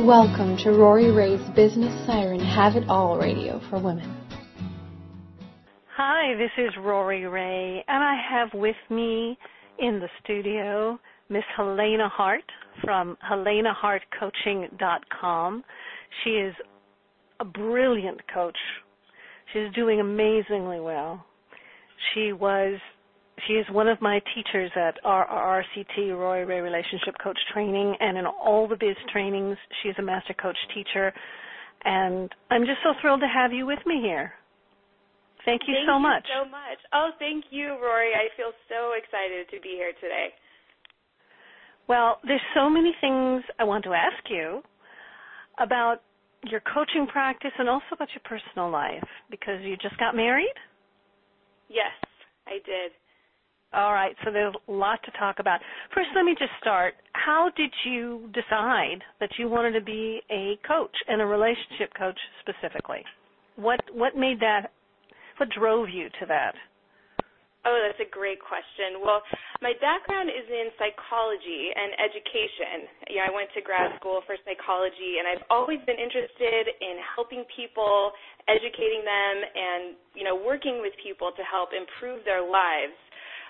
Welcome to Rori Raye's Business Siren Have It All Radio for Women. Hi, this is Rori Raye, and I have with me in the studio Miss Helena Hart from helenahartcoaching.com. She is a brilliant coach. She's doing amazingly well. She was she is one of my teachers at RRCT, Rori Raye Relationship Coach Training, and in all the biz trainings, she's a master coach teacher. And I'm just so thrilled to have you with me here. Thank you thank so you much. so much. Oh, thank you, Rori. I feel so excited to be here today. Well, there's so many things I want to ask you about your coaching practice and also about your personal life because you just got married? Yes, I did. All right, so there's a lot to talk about. First, let me just start. How did you decide that you wanted to be a coach and a relationship coach specifically? What what made that? What drove you to that? Oh, that's a great question. Well, my background is in psychology and education. You know, I went to grad school for psychology, and I've always been interested in helping people, educating them, and you know, working with people to help improve their lives.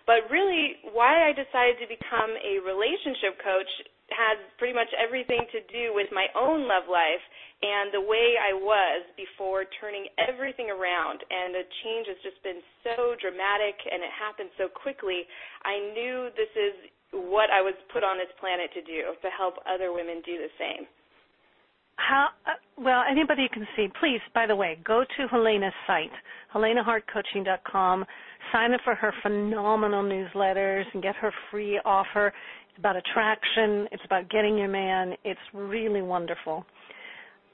But really, why I decided to become a relationship coach has pretty much everything to do with my own love life and the way I was before turning everything around. And the change has just been so dramatic and it happened so quickly. I knew this is what I was put on this planet to do, to help other women do the same. How uh, well anybody can see. Please, by the way, go to Helena's site, helenahartcoaching.com. Sign up for her phenomenal newsletters and get her free offer. It's about attraction. It's about getting your man. It's really wonderful.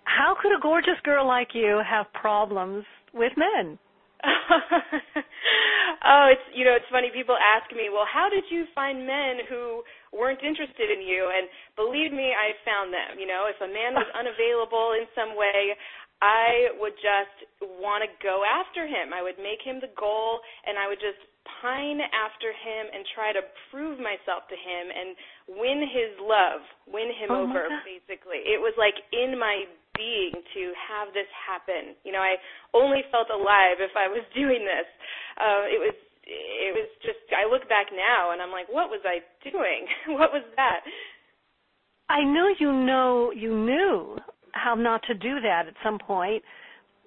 How could a gorgeous girl like you have problems with men? oh, it's you know, it's funny. People ask me, "Well, how did you find men who weren't interested in you?" And believe me, I found them. You know, if a man was unavailable in some way, I would just want to go after him. I would make him the goal, and I would just pine after him and try to prove myself to him and win his love, win him oh over. Basically, it was like in my being to have this happen. You know, I only felt alive if I was doing this. Uh, it was it was just I look back now and I'm like, what was I doing? what was that? I know you know you knew how not to do that at some point,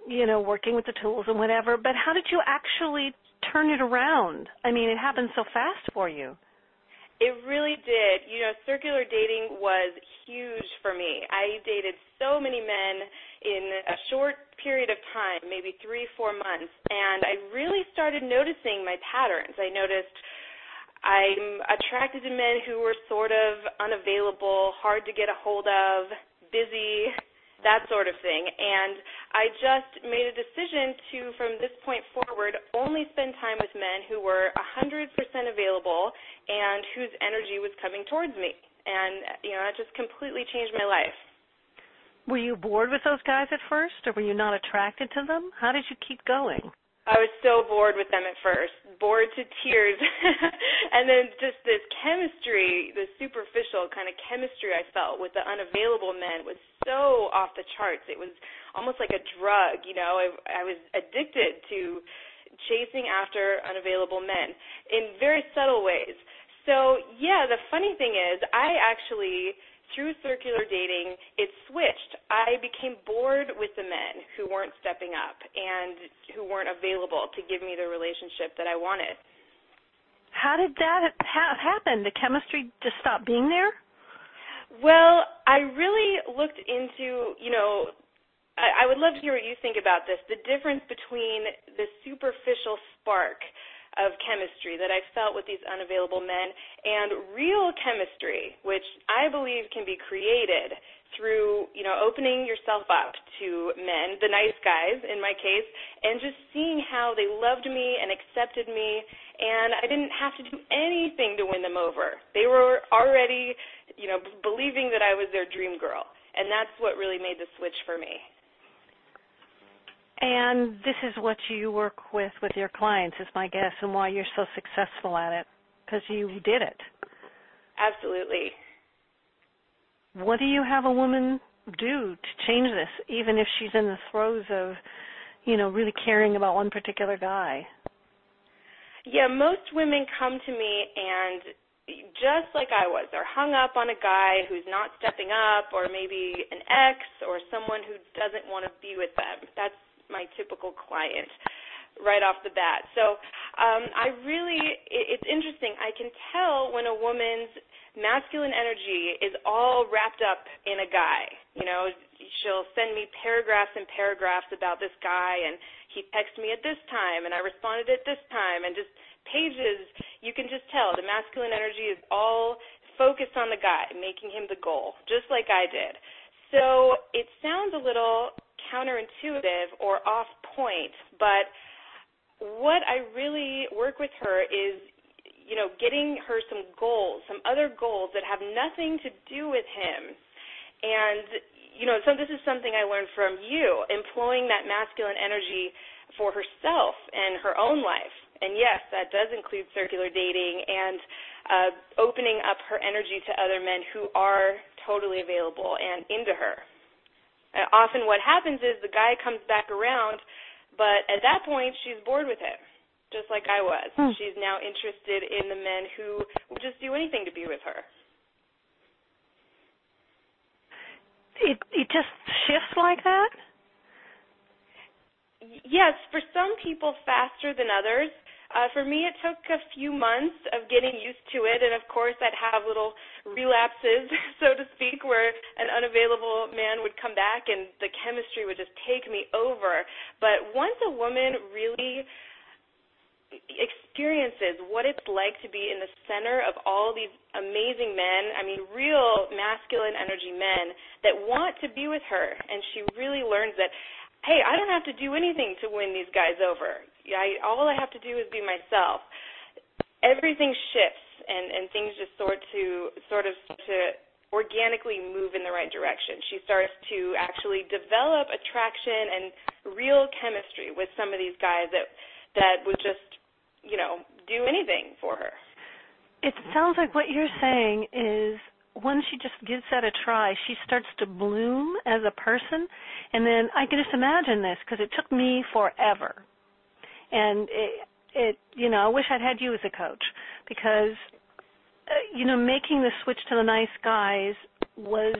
you know, working with the tools and whatever, but how did you actually turn it around? I mean, it happened so fast for you. It really did. You know, circular dating was huge for me. I dated so many men in a short period of time, maybe three, four months, and I really started noticing my patterns. I noticed I'm attracted to men who were sort of unavailable, hard to get a hold of, busy, that sort of thing. And I just made a decision to, from this point forward, only spend time with men who were 100% available and whose energy was coming towards me. And, you know, that just completely changed my life. Were you bored with those guys at first, or were you not attracted to them? How did you keep going? I was so bored with them at first, bored to tears. and then just this chemistry, the superficial kind of chemistry I felt with the unavailable men was so off the charts. It was almost like a drug, you know. I, I was addicted to chasing after unavailable men in very subtle ways. So, yeah, the funny thing is, I actually through circular dating, it switched. I became bored with the men who weren't stepping up and who weren't available to give me the relationship that I wanted. How did that ha- happen? The chemistry just stopped being there? Well, I really looked into, you know, I, I would love to hear what you think about this. The difference between the superficial spark of chemistry that I felt with these unavailable men and real chemistry, which I believe can be created through, you know, opening yourself up to men, the nice guys in my case, and just seeing how they loved me and accepted me and I didn't have to do anything to win them over. They were already, you know, believing that I was their dream girl. And that's what really made the switch for me. And this is what you work with with your clients, is my guess, and why you're so successful at it, because you did it. Absolutely. What do you have a woman do to change this, even if she's in the throes of, you know, really caring about one particular guy? Yeah, most women come to me and just like I was, they're hung up on a guy who's not stepping up, or maybe an ex, or someone who doesn't want to be with them. That's my typical client right off the bat. So um, I really, it, it's interesting. I can tell when a woman's masculine energy is all wrapped up in a guy. You know, she'll send me paragraphs and paragraphs about this guy, and he texted me at this time, and I responded at this time, and just pages, you can just tell the masculine energy is all focused on the guy, making him the goal, just like I did. So it sounds a little counterintuitive or off point, but what I really work with her is, you know, getting her some goals, some other goals that have nothing to do with him. And, you know, so this is something I learned from you, employing that masculine energy for herself and her own life and yes, that does include circular dating and uh, opening up her energy to other men who are totally available and into her. Often what happens is the guy comes back around, but at that point she's bored with him, just like I was. Hmm. She's now interested in the men who would just do anything to be with her. It it just shifts like that? Yes, for some people faster than others. Uh, for me, it took a few months of getting used to it, and of course, I'd have little relapses, so to speak, where an unavailable man would come back and the chemistry would just take me over. But once a woman really experiences what it's like to be in the center of all these amazing men, I mean, real masculine energy men that want to be with her, and she really learns that hey, I don't have to do anything to win these guys over. I, all I have to do is be myself. Everything shifts, and and things just sort to sort of to organically move in the right direction. She starts to actually develop attraction and real chemistry with some of these guys that that would just, you know, do anything for her. It sounds like what you're saying is once she just gives that a try, she starts to bloom as a person. And then I can just imagine this because it took me forever. And it, it, you know, I wish I'd had you as a coach because, uh, you know, making the switch to the nice guys was,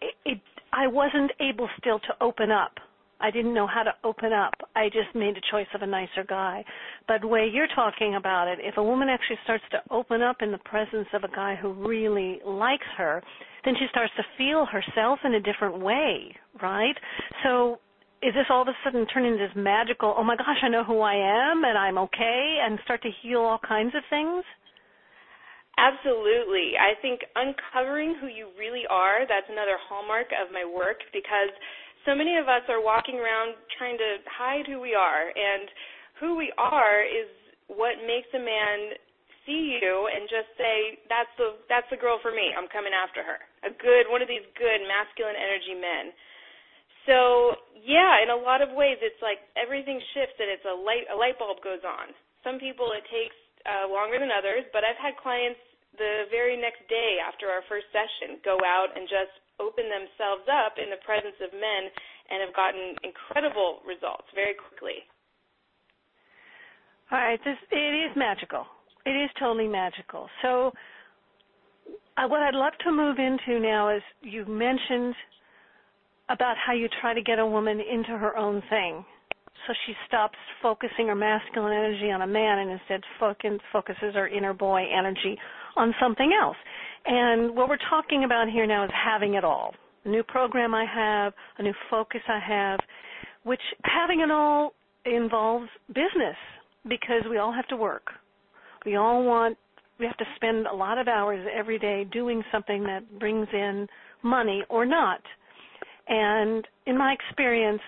it, it I wasn't able still to open up I didn't know how to open up. I just made a choice of a nicer guy. But the way you're talking about it, if a woman actually starts to open up in the presence of a guy who really likes her, then she starts to feel herself in a different way, right? So is this all of a sudden turn into this magical, oh my gosh, I know who I am and I'm okay and start to heal all kinds of things? Absolutely. I think uncovering who you really are, that's another hallmark of my work because so many of us are walking around trying to hide who we are, and who we are is what makes a man see you and just say that's the that's the girl for me. I'm coming after her. A good one of these good masculine energy men. So yeah, in a lot of ways, it's like everything shifts and it's a light a light bulb goes on. Some people it takes uh, longer than others, but I've had clients the very next day after our first session go out and just open themselves up in the presence of men and have gotten incredible results very quickly. All right, this it is magical. It is totally magical. So, Uh, what I'd love to move into now is you mentioned about how you try to get a woman into her own thing, so she stops focusing her masculine energy on a man and instead focuses her inner boy energy on something else. And what we're talking about here now is having it all. A new program I have, a new focus I have, which having it all involves business because we all have to work. We all want, we have to spend a lot of hours every day doing something that brings in money or not. And in my experience,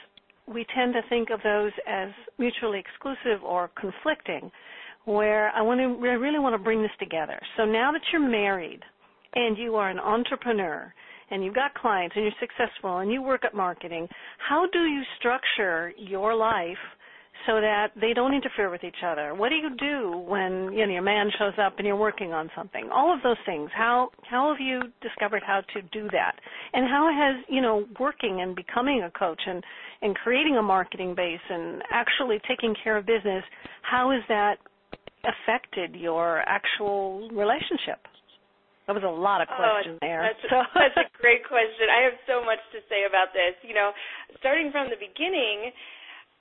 we tend to think of those as mutually exclusive or conflicting, where I want to, I really want to bring this together. So now that you're married, and you are an entrepreneur and you've got clients and you're successful and you work at marketing, how do you structure your life so that they don't interfere with each other? What do you do when you know your man shows up and you're working on something? All of those things. How how have you discovered how to do that? And how has you know working and becoming a coach and and creating a marketing base and actually taking care of business? How has that affected your actual relationship? That was a lot of oh, questions oh, there. That's, so. that's a great question. I have so much to say about this. You know, starting from the beginning,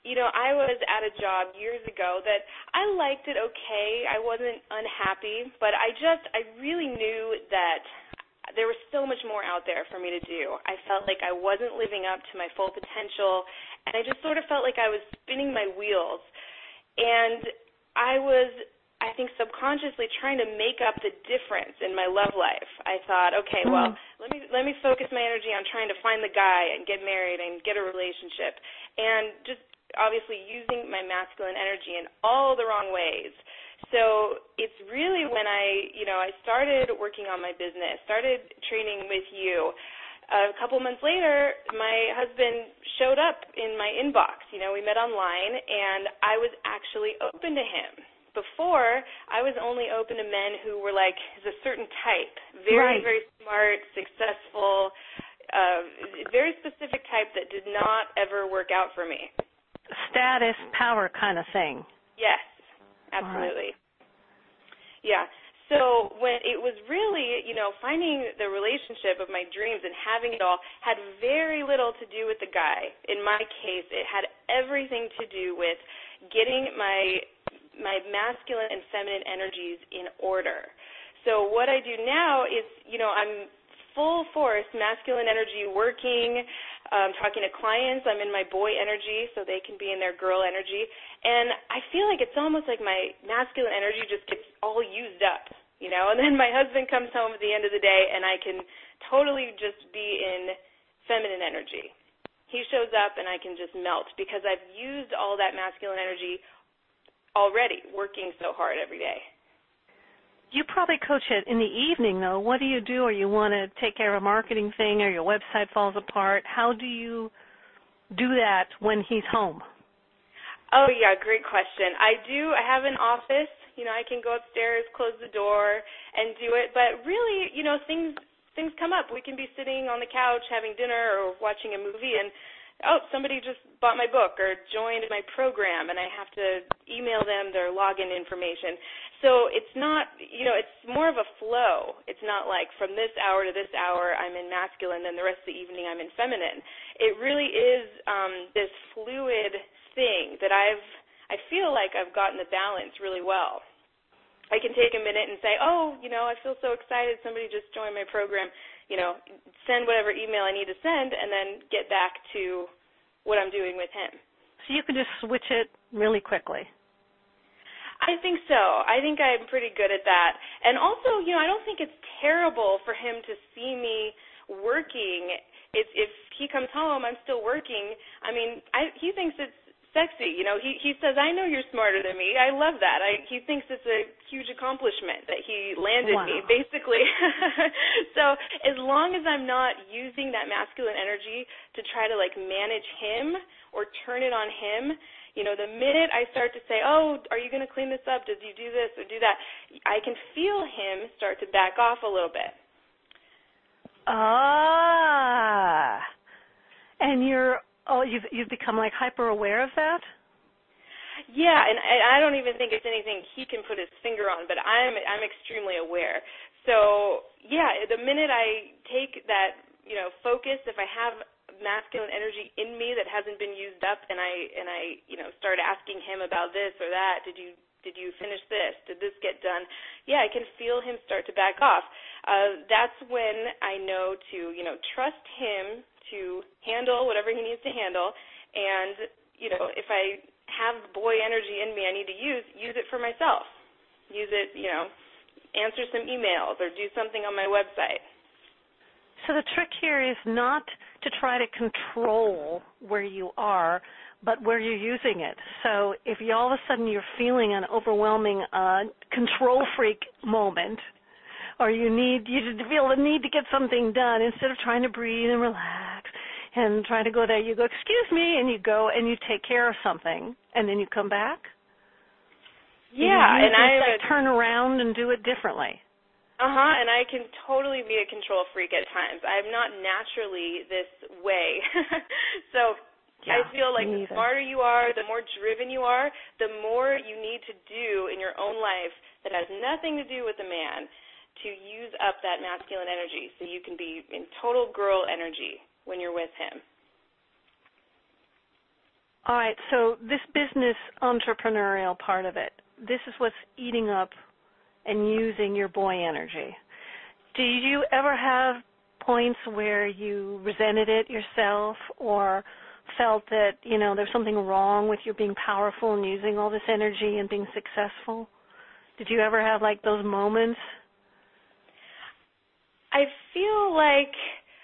you know, I was at a job years ago that I liked it okay. I wasn't unhappy, but I just I really knew that there was so much more out there for me to do. I felt like I wasn't living up to my full potential, and I just sort of felt like I was spinning my wheels. And I was I think subconsciously trying to make up the difference in my love life. I thought, okay, well, mm-hmm. let me let me focus my energy on trying to find the guy and get married and get a relationship and just obviously using my masculine energy in all the wrong ways. So it's really when I, you know, I started working on my business, started training with you. A couple months later, my husband showed up in my inbox. You know, we met online, and I was actually open to him before I was only open to men who were like a certain type, very right. very smart, successful, uh, very specific type that did not ever work out for me. Status, power kind of thing. Yes, absolutely. Right. Yeah. So when it was really, you know, finding the relationship of my dreams and having it all had very little to do with the guy. In my case, it had everything to do with getting my my masculine and feminine energies in order. So what I do now is, you know, I'm full force masculine energy working, um, talking to clients. I'm in my boy energy so they can be in their girl energy. And I feel like it's almost like my masculine energy just gets all used up, you know, and then my husband comes home at the end of the day and I can totally just be in feminine energy. He shows up and I can just melt because I've used all that masculine energy already working so hard every day. You probably coach it in the evening, though. What do you do? Or you want to take care of a marketing thing, or your website falls apart? How do you do that when he's home? Oh yeah, great question. I do. I have an office. You know, I can go upstairs, close the door, and do it. But really, you know, things things come up. We can be sitting on the couch having dinner or watching a movie, and oh, somebody just bought my book or joined my program and I have to email them their login information. So it's not, you know, it's more of a flow. It's not like from this hour to this hour I'm in masculine, then the rest of the evening I'm in feminine. It really is um, this fluid thing that I've, I feel like I've gotten the balance really well. I can take a minute and say, oh, you know, I feel so excited somebody just joined my program you know, send whatever email I need to send and then get back to what I'm doing with him. So you can just switch it really quickly. I think so. I think I'm pretty good at that. And also, you know, I don't think it's terrible for him to see me working. If if he comes home, I'm still working. I mean, I he thinks it's sexy. You know, he he says, "I know you're smarter than me." I love that. I he thinks it's a huge accomplishment that he landed wow. me, basically. so as long as I'm not using that masculine energy to try to like manage him or turn it on him, you know, the minute I start to say, "Oh, are you going to clean this up? Did you do this or do that?" I can feel him start to back off a little bit. Ah. And you're Oh, you've you've become like hyper aware of that. Yeah, and I don't even think it's anything he can put his finger on, but I'm I'm extremely aware. So yeah, the minute I take that you know focus, if I have masculine energy in me that hasn't been used up, and I and I you know start asking him about this or that, did you did you finish this? Did this get done? Yeah, I can feel him start to back off. Uh, that's when I know to you know trust him to handle whatever he needs to handle. And, you know, if I have boy energy in me I need to use, use it for myself. Use it, you know, answer some emails or do something on my website. So the trick here is not to try to control where you are, but where you're using it. So if you all of a sudden you're feeling an overwhelming uh, control freak moment, or you need you feel the need to get something done instead of trying to breathe and relax and trying to go there. You go, excuse me, and you go and you take care of something, and then you come back. Yeah, and I like, turn around and do it differently. Uh huh. And I can totally be a control freak at times. I'm not naturally this way, so yeah, I feel like the smarter you are, the more driven you are, the more you need to do in your own life that has nothing to do with the man to use up that masculine energy so you can be in total girl energy when you're with him. All right, so this business entrepreneurial part of it, this is what's eating up and using your boy energy. Do you ever have points where you resented it yourself or felt that, you know, there's something wrong with you being powerful and using all this energy and being successful? Did you ever have like those moments? I feel like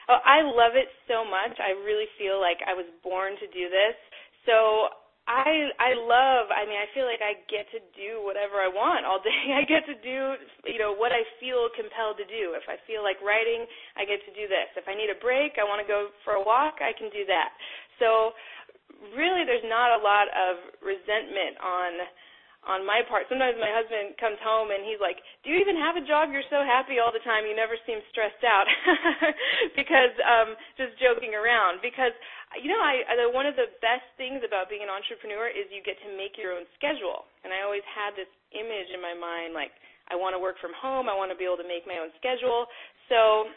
oh, I love it so much. I really feel like I was born to do this. So I I love. I mean, I feel like I get to do whatever I want all day. I get to do you know what I feel compelled to do. If I feel like writing, I get to do this. If I need a break, I want to go for a walk, I can do that. So really, there's not a lot of resentment on on my part. Sometimes my husband comes home and he's like, "Do you even have a job? You're so happy all the time. You never seem stressed out." because um just joking around because you know, I, I one of the best things about being an entrepreneur is you get to make your own schedule. And I always had this image in my mind like I want to work from home, I want to be able to make my own schedule. So,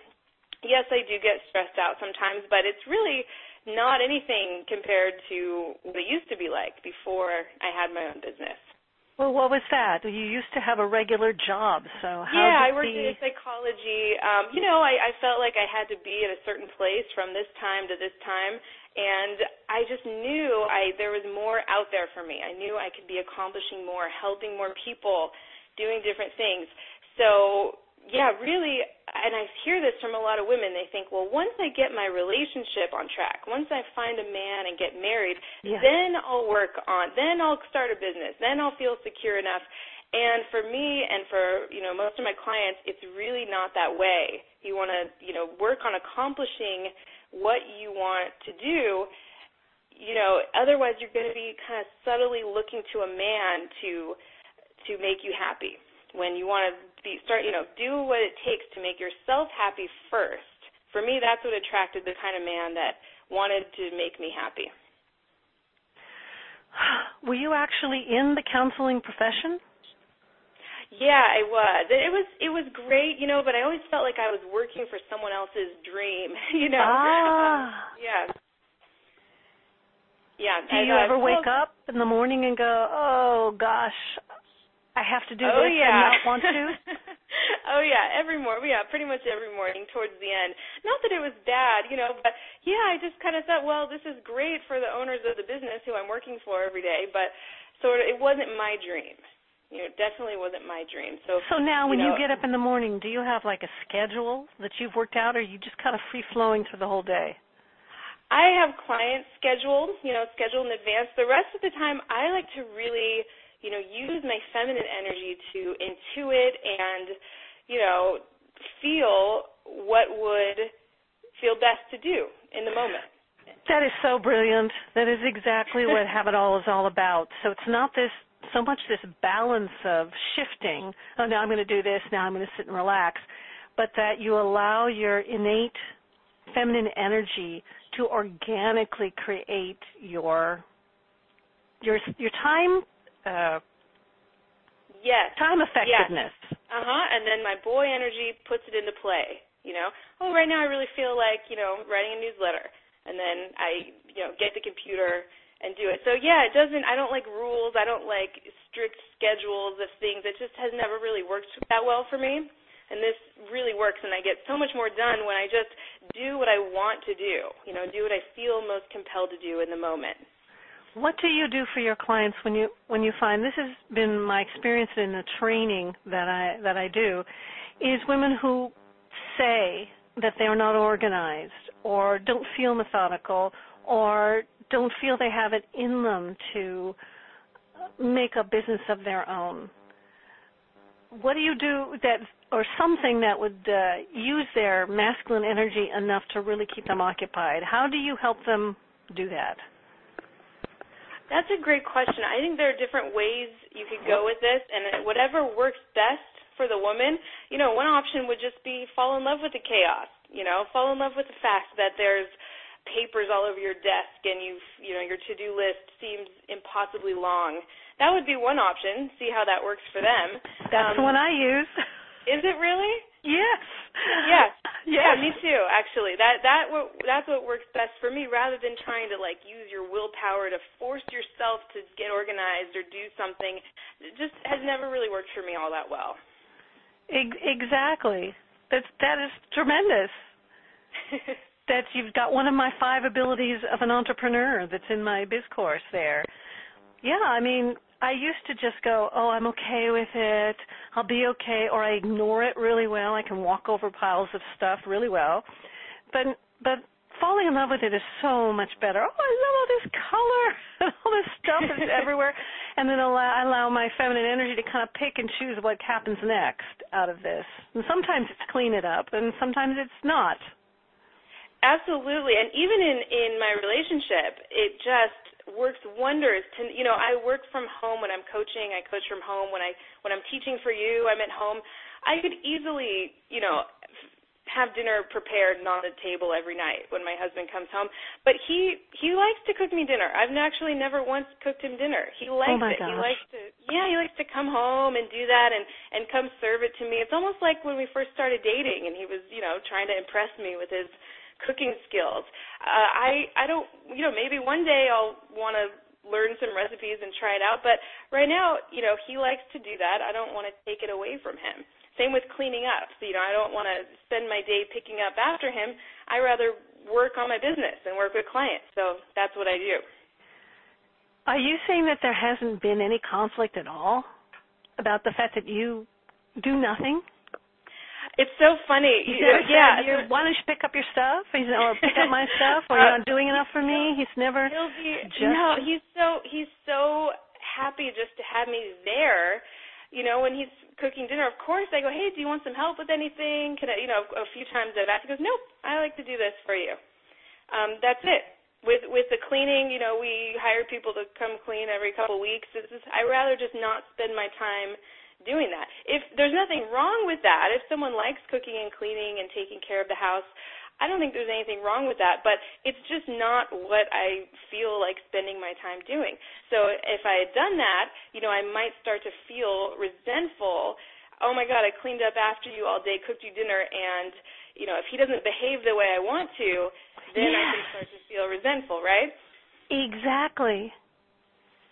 yes, I do get stressed out sometimes, but it's really not anything compared to what it used to be like before I had my own business. Well, what was that? You used to have a regular job, so how yeah, I worked the... in psychology. Um, you know, I, I felt like I had to be at a certain place from this time to this time, and I just knew I there was more out there for me. I knew I could be accomplishing more, helping more people, doing different things. So yeah, really, and I hear this from a lot of women. They think, well, once I get my relationship on track, once I find a man and get married, yeah. then I'll work on, then I'll start a business, then I'll feel secure enough. And for me and for, you know, most of my clients, it's really not that way. You want to, you know, work on accomplishing what you want to do. You know, otherwise you're going to be kind of subtly looking to a man to to make you happy when you want to be start you know do what it takes to make yourself happy first. For me that's what attracted the kind of man that wanted to make me happy. Were you actually in the counseling profession? Yeah i was. It was it was great you know but i always felt like i was working for someone else's dream you know. Ah. Um, yeah. Yeah do you I, ever wake up in the morning and go oh gosh I have to do oh, this yeah. and not want to? oh yeah, every morning. Yeah, pretty much every morning towards the end. Not that it was bad, you know, but yeah, I just kind of thought, well, this is great for the owners of the business who I'm working for every day, but sort of it wasn't my dream. You know, it definitely wasn't my dream. So So now when you, know, you get up in the morning, do you have like a schedule that you've worked out or are you just kind of free flowing through the whole day? I have clients scheduled, you know, scheduled in advance. The rest of the time I like to really you know, use my feminine energy to intuit and, you know, feel what would feel best to do in the moment. That is so brilliant. That is exactly what Have It All is all about. So it's not this so much this balance of shifting. Oh, now I'm going to do this. Now I'm going to sit and relax, but that you allow your innate feminine energy to organically create your your your time uh, yes time effectiveness. Yes. Uh huh. And then my boy energy puts it into play. You know, oh, right now I really feel like you know writing a newsletter, and then I you know get the computer and do it. So yeah, it doesn't. I don't like rules. I don't like strict schedules of things. It just has never really worked that well for me. And this really works, and I get so much more done when I just do what I want to do. You know, do what I feel most compelled to do in the moment. What do you do for your clients when you when you find this has been my experience in the training that I that I do is women who say that they're not organized or don't feel methodical or don't feel they have it in them to make a business of their own. what do you do that or something that would uh, use their masculine energy enough to really keep them occupied? How do you help them do that? That's a great question. I think there are different ways you could go with this, and whatever works best for the woman. You know, one option would just be fall in love with the chaos. You know, fall in love with the fact that there's papers all over your desk and you've you know your to-do list seems impossibly long. That would be one option. See how that works for them. That's um, the one I use. Is it really? Yes. Yes. Yeah, me too. Actually, that that what that's what works best for me. Rather than trying to like use your willpower to force yourself to get organized or do something, it just has never really worked for me all that well. Exactly. That's that is tremendous. that you've got one of my five abilities of an entrepreneur that's in my biz course there. Yeah, I mean, I used to just go, "Oh, I'm okay with it. I'll be okay," or I ignore it really well. I can walk over piles of stuff really well. But but falling in love with it is so much better. Oh, I love all this color and all this stuff is everywhere. And then allow, I allow my feminine energy to kind of pick and choose what happens next out of this. And sometimes it's clean it up, and sometimes it's not. Absolutely, and even in in my relationship, it just works wonders to you know I work from home when I'm coaching I coach from home when I when I'm teaching for you I'm at home. I could easily you know have dinner prepared and on the table every night when my husband comes home. But he he likes to cook me dinner. I've actually never once cooked him dinner. He oh likes oh it. Gosh. he likes to yeah he likes to come home and do that and and come serve it to me. It's almost like when we first started dating and he was you know trying to impress me with his cooking skills. Uh, I I don't you know maybe one day I'll want to learn some recipes and try it out, but right now you know he likes to do that. I don't want to take it away from him. Same with cleaning up. So, you know I don't want to spend my day picking up after him. I rather work on my business and work with clients. So that's what I do. Are you saying that there hasn't been any conflict at all about the fact that you do nothing? It's so funny. He's you, yeah. You, why don't you pick up your stuff? He's or pick up my stuff, or you're not doing enough for me. He's never. He'll be just, no. He's so he's so happy just to have me there. You know, when he's cooking dinner, of course I go, hey, do you want some help with anything? Can I, you know, a few times I've asked. He goes, nope, I like to do this for you. Um, that's it. With with the cleaning, you know, we hire people to come clean every couple of weeks. This is I rather just not spend my time doing that. If there's nothing wrong with that, if someone likes cooking and cleaning and taking care of the house, I don't think there's anything wrong with that, but it's just not what I feel like spending my time doing. So if I had done that, you know, I might start to feel resentful. Oh my God, I cleaned up after you all day, cooked you dinner, and you know, if he doesn't behave the way I want to, then yeah. I can start to feel resentful, right? Exactly.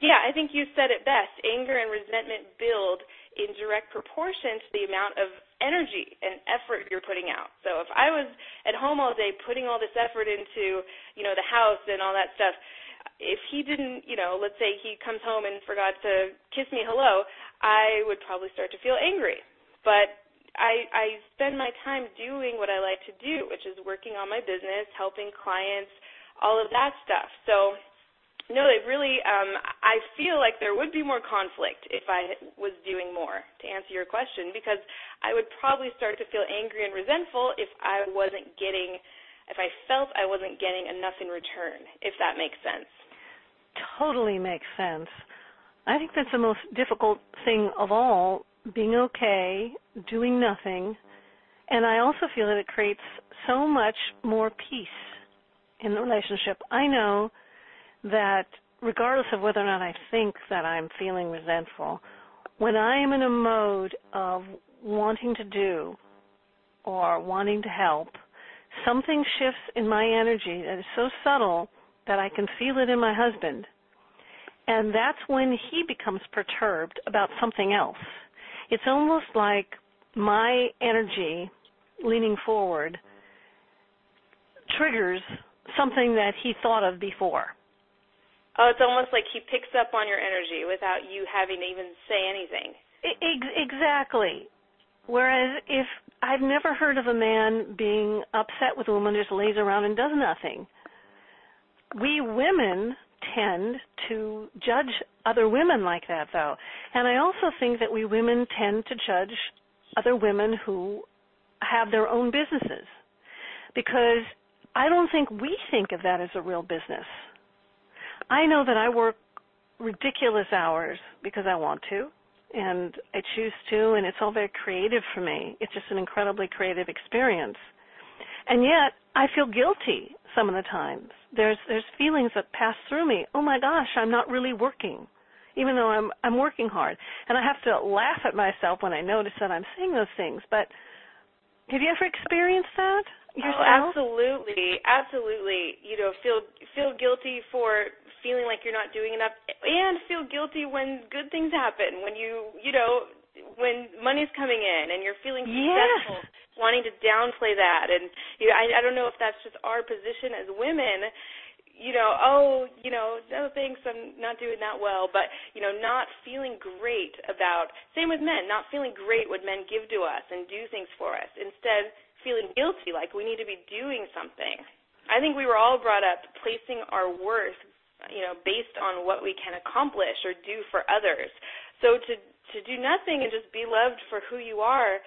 Yeah, I think you said it best. Anger and resentment build in direct proportion to the amount of energy and effort you're putting out. So if I was at home all day putting all this effort into, you know, the house and all that stuff, if he didn't, you know, let's say he comes home and forgot to kiss me hello, I would probably start to feel angry. But I I spend my time doing what I like to do, which is working on my business, helping clients, all of that stuff. So no, they really. Um, I feel like there would be more conflict if I was doing more. To answer your question, because I would probably start to feel angry and resentful if I wasn't getting, if I felt I wasn't getting enough in return. If that makes sense. Totally makes sense. I think that's the most difficult thing of all: being okay, doing nothing, and I also feel that it creates so much more peace in the relationship. I know that regardless of whether or not I think that I'm feeling resentful, when I am in a mode of wanting to do or wanting to help, something shifts in my energy that is so subtle that I can feel it in my husband. And that's when he becomes perturbed about something else. It's almost like my energy leaning forward triggers something that he thought of before. Oh, it's almost like he picks up on your energy without you having to even say anything. Exactly. Whereas if I've never heard of a man being upset with a woman, who just lays around and does nothing. We women tend to judge other women like that though. And I also think that we women tend to judge other women who have their own businesses because I don't think we think of that as a real business. I know that I work ridiculous hours because I want to and I choose to and it's all very creative for me. It's just an incredibly creative experience. And yet I feel guilty some of the times. There's there's feelings that pass through me. Oh my gosh, I'm not really working. Even though I'm I'm working hard. And I have to laugh at myself when I notice that I'm saying those things. But have you ever experienced that? Oh, yourself? Oh, absolutely, absolutely. You know, feel feel guilty for feeling like you're not doing enough, and feel guilty when good things happen. When you, you know, when money's coming in and you're feeling successful, yes. wanting to downplay that. And you know, I, I don't know if that's just our position as women. You know, oh, you know, no thanks, I'm not doing that well. But you know, not feeling great about. Same with men, not feeling great when men give to us and do things for us. Instead feeling guilty, like we need to be doing something. I think we were all brought up placing our worth, you know, based on what we can accomplish or do for others. So to to do nothing and just be loved for who you are,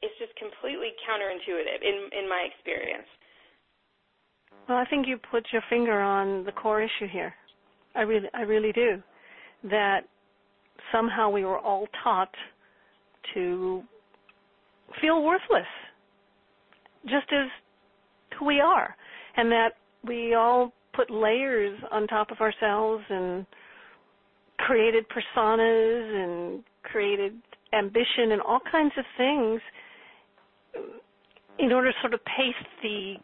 it's just completely counterintuitive in in my experience. Well, I think you put your finger on the core issue here. I really I really do. That somehow we were all taught to feel worthless just as who we are, and that we all put layers on top of ourselves and created personas and created ambition and all kinds of things in order to sort of paste the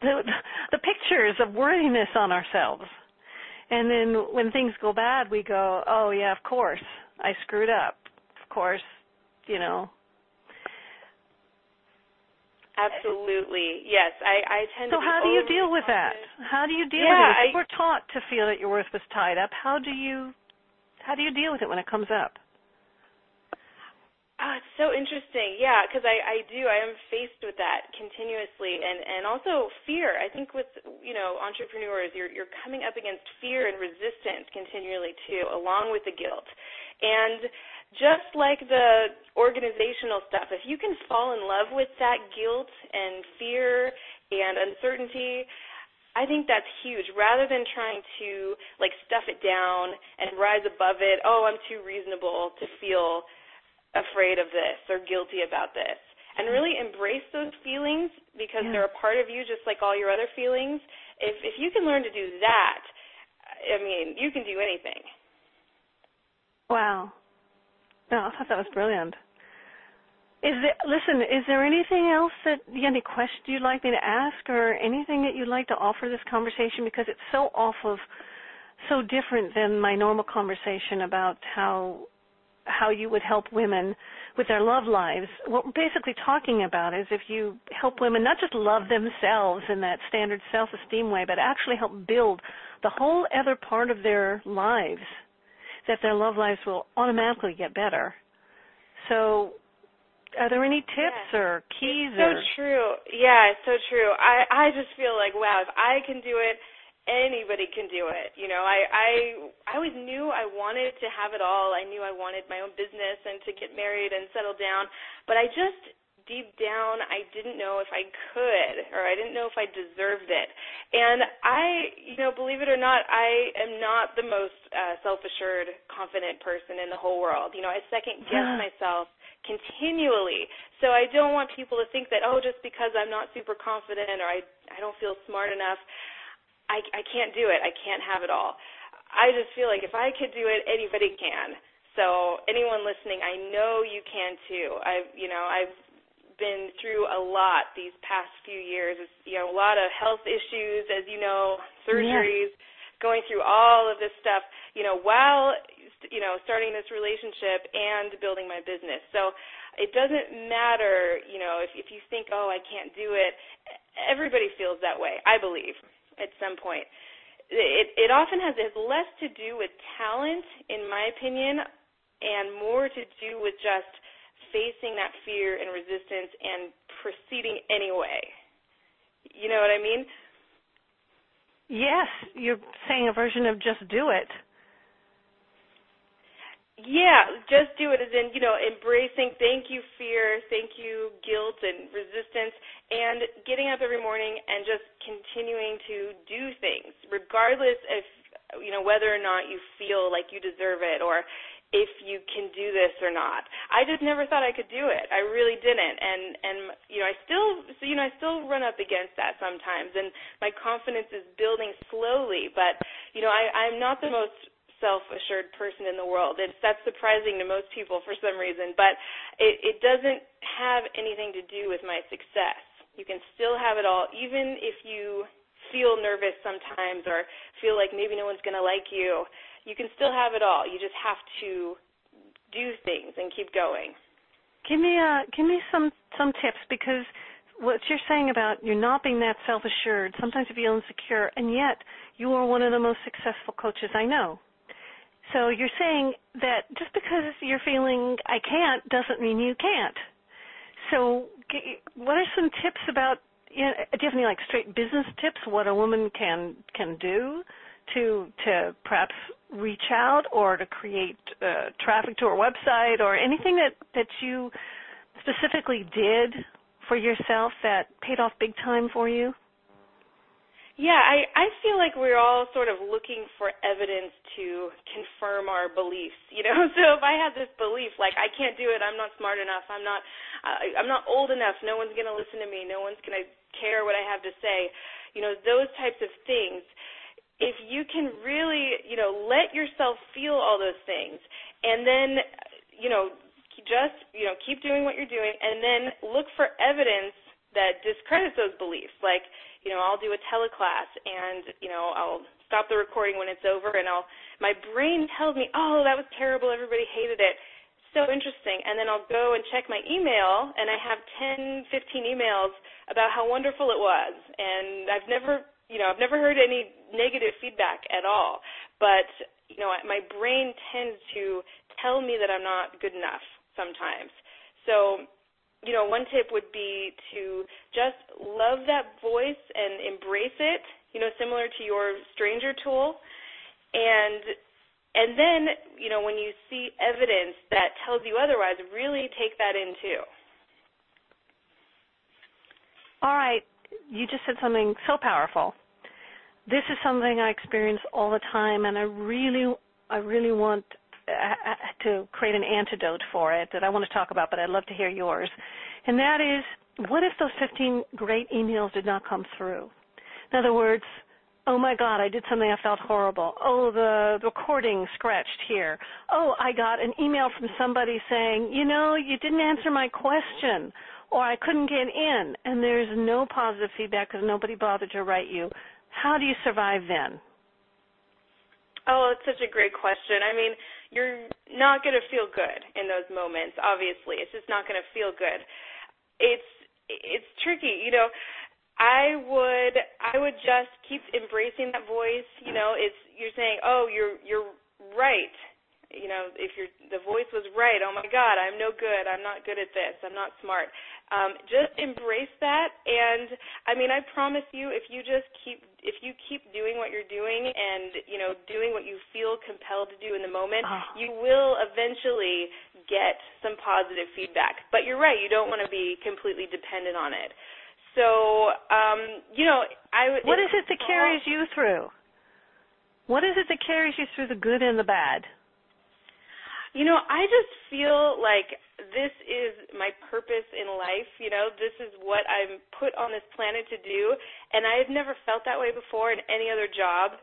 the, the pictures of worthiness on ourselves. And then when things go bad, we go, "Oh yeah, of course, I screwed up. Of course, you know, Absolutely. Yes, I, I tend so to. So how do you deal with that? How do you deal yeah, with it? If I, we're taught to feel that your worth was tied up, how do you how do you deal with it when it comes up? Oh, it's so interesting. Yeah, because I I do. I am faced with that continuously, and and also fear. I think with you know entrepreneurs, you're you're coming up against fear and resistance continually too, along with the guilt, and just like the organizational stuff, if you can fall in love with that guilt and fear and uncertainty, I think that's huge. Rather than trying to like stuff it down and rise above it, oh, I'm too reasonable to feel afraid of this or guilty about this. And really embrace those feelings because yeah. they're a part of you just like all your other feelings. If if you can learn to do that, I mean, you can do anything. Wow. No, I thought that was brilliant. Is there, listen, is there anything else that any question you'd like me to ask or anything that you'd like to offer this conversation because it's so off of so different than my normal conversation about how how you would help women with their love lives. What we're basically talking about is if you help women not just love themselves in that standard self-esteem way, but actually help build the whole other part of their lives that their love lives will automatically get better. So, are there any tips yeah. or keys? It's so or? true. Yeah, it's so true. I I just feel like wow, if I can do it, anybody can do it. You know, I I I always knew I wanted to have it all. I knew I wanted my own business and to get married and settle down, but I just deep down I didn't know if I could or I didn't know if I deserved it. And I, you know, believe it or not, I am not the most uh, self-assured, confident person in the whole world. You know, I second guess myself continually. So I don't want people to think that oh just because I'm not super confident or I I don't feel smart enough, I I can't do it. I can't have it all. I just feel like if I could do it, anybody can. So anyone listening, I know you can too. I've you know I've been through a lot these past few years. It's, you know, a lot of health issues, as you know, surgeries, yeah. going through all of this stuff. You know, while you know starting this relationship and building my business. So it doesn't matter. You know, if if you think, oh, I can't do it. Everybody feels that way. I believe at some point. It it often has, has less to do with talent, in my opinion, and more to do with just facing that fear and resistance and proceeding anyway. You know what I mean? Yes, you're saying a version of just do it. Yeah, just do it as in, you know, embracing thank you fear, thank you guilt and resistance and getting up every morning and just continuing to do things regardless if you know whether or not you feel like you deserve it or if you can do this or not. I just never thought I could do it. I really didn't. And and you know, I still so you know, I still run up against that sometimes and my confidence is building slowly, but you know, I I'm not the most self-assured person in the world. It's that's surprising to most people for some reason, but it it doesn't have anything to do with my success. You can still have it all even if you feel nervous sometimes or feel like maybe no one's going to like you. You can still have it all. You just have to do things and keep going. Give me uh give me some some tips because what you're saying about you're not being that self-assured, sometimes you feel insecure, and yet you are one of the most successful coaches I know. So you're saying that just because you're feeling I can't doesn't mean you can't. So what are some tips about you know, do you have any like straight business tips what a woman can can do to to perhaps reach out or to create uh, traffic to her website or anything that that you specifically did for yourself that paid off big time for you? Yeah, I I feel like we're all sort of looking for evidence to confirm our beliefs, you know. So if I had this belief like I can't do it, I'm not smart enough, I'm not I, I'm not old enough, no one's to listen to me, no one's to care what I have to say, you know, those types of things. If you can really, you know, let yourself feel all those things and then, you know, just, you know, keep doing what you're doing and then look for evidence that discredits those beliefs. Like, you know, I'll do a teleclass and, you know, I'll stop the recording when it's over and I'll my brain tells me, "Oh, that was terrible. Everybody hated it." So interesting. And then I'll go and check my email and I have 10, 15 emails about how wonderful it was. And I've never, you know, I've never heard any negative feedback at all. But, you know, my brain tends to tell me that I'm not good enough sometimes. So you know, one tip would be to just love that voice and embrace it, you know, similar to your stranger tool. And and then, you know, when you see evidence that tells you otherwise, really take that in too. All right, you just said something so powerful. This is something I experience all the time and I really I really want uh, to create an antidote for it that I want to talk about, but I'd love to hear yours. And that is, what if those 15 great emails did not come through? In other words, oh my God, I did something I felt horrible. Oh, the recording scratched here. Oh, I got an email from somebody saying, you know, you didn't answer my question, or I couldn't get in, and there's no positive feedback because nobody bothered to write you. How do you survive then? Oh, it's such a great question. I mean, you're not going to feel good in those moments, obviously. It's just not going to feel good. It's it's tricky, you know. I would I would just keep embracing that voice, you know, it's you're saying, "Oh, you're you're right." You know, if your the voice was right, "Oh my god, I'm no good. I'm not good at this. I'm not smart." um, just embrace that. And I mean, I promise you, if you just keep if you keep doing what you're doing and you know doing what you feel compelled to do in the moment, oh. you will eventually get some positive feedback. But you're right; you don't want to be completely dependent on it. So, um, you know, I. What is it that carries you through? What is it that carries you through the good and the bad? You know, I just feel like this is my purpose in life. You know, this is what I'm put on this planet to do, and I've never felt that way before in any other job.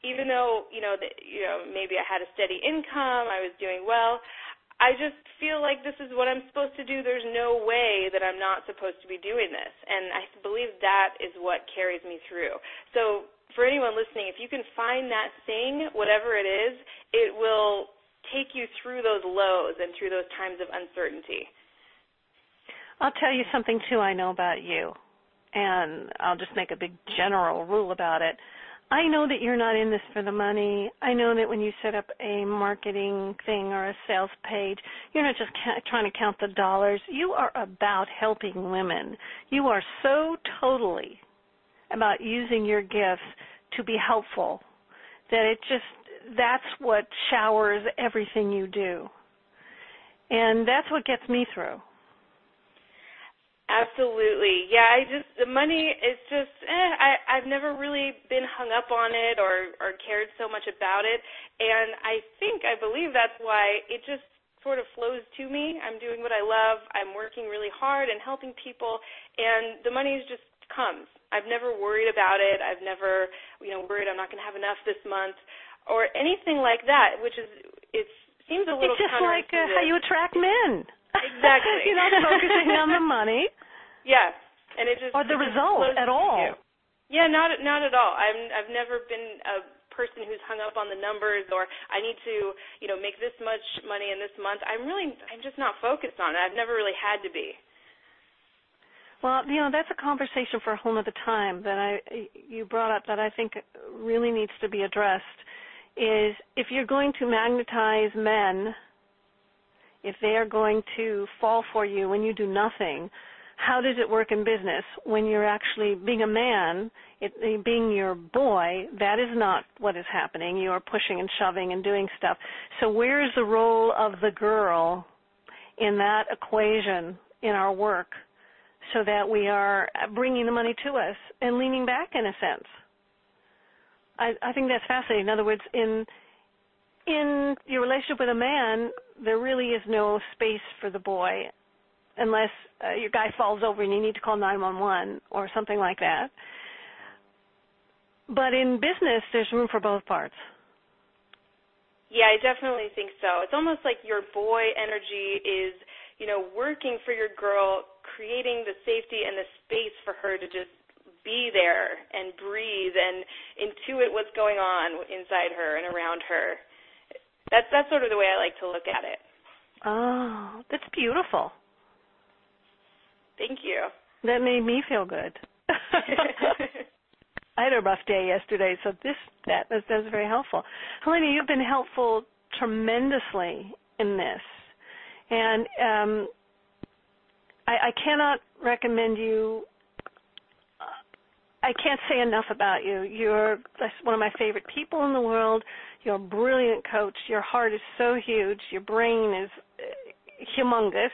Even though you know, that, you know, maybe I had a steady income, I was doing well. I just feel like this is what I'm supposed to do. There's no way that I'm not supposed to be doing this, and I believe that is what carries me through. So for anyone listening, if you can find that thing, whatever it is, it will take you through those lows and through those times of uncertainty. I'll tell you something too I know about you, and I'll just make a big general rule about it. I know that you're not in this for the money. I know that when you set up a marketing thing or a sales page, you're not just ca- trying to count the dollars. You are about helping women. You are so totally about using your gifts to be helpful. That it just that's what showers everything you do. And that's what gets me through. Absolutely. Yeah, I just the money is just eh, I I've never really been hung up on it or or cared so much about it and I think I believe that's why it just sort of flows to me. I'm doing what I love. I'm working really hard and helping people and the money just comes. I've never worried about it. I've never, you know, worried I'm not going to have enough this month or anything like that, which is it seems a little It's just like uh, how you attract men. Exactly. You're not focusing on the money. Yes, and it just or the result at all. Yeah, not not at all. I'm I've never been a person who's hung up on the numbers or I need to, you know, make this much money in this month. I'm really I'm just not focused on it. I've never really had to be. Well, you know, that's a conversation for a whole other time that I you brought up that I think really needs to be addressed is if you're going to magnetize men if they are going to fall for you when you do nothing, how does it work in business when you're actually being a man, it, being your boy, that is not what is happening. You are pushing and shoving and doing stuff. So where is the role of the girl in that equation in our work so that we are bringing the money to us and leaning back in a sense? I, I think that's fascinating. In other words, in in your relationship with a man, there really is no space for the boy unless uh, your guy falls over and you need to call 911 or something like that. But in business, there's room for both parts. Yeah, I definitely think so. It's almost like your boy energy is, you know, working for your girl, creating the safety and the space for her to just be there and breathe and intuit what's going on inside her and around her. That's that's sort of the way I like to look at it. Oh, that's beautiful. Thank you. That made me feel good. I had a rough day yesterday, so this that was, that was very helpful. Helena, you've been helpful tremendously in this, and um, I, I cannot recommend you. I can't say enough about you. You're one of my favorite people in the world. You're a brilliant coach. Your heart is so huge. Your brain is uh, humongous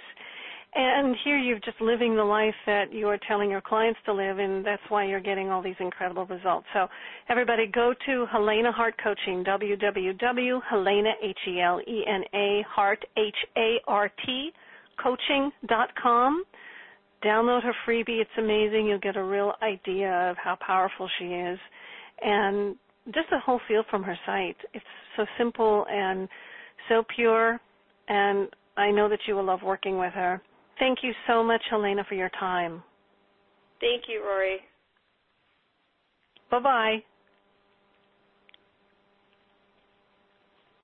and here you're just living the life that you are telling your clients to live, and that's why you're getting all these incredible results. So, everybody, go to Helena Hart Coaching, www.helena, H-E-L-E-N-A, Hart, H-A-R-T, coaching.com. Download her freebie. It's amazing. You'll get a real idea of how powerful she is. And just a whole feel from her site. It's so simple and so pure, and I know that you will love working with her. Thank you so much, Helena, for your time. Thank you, Rori. Bye bye.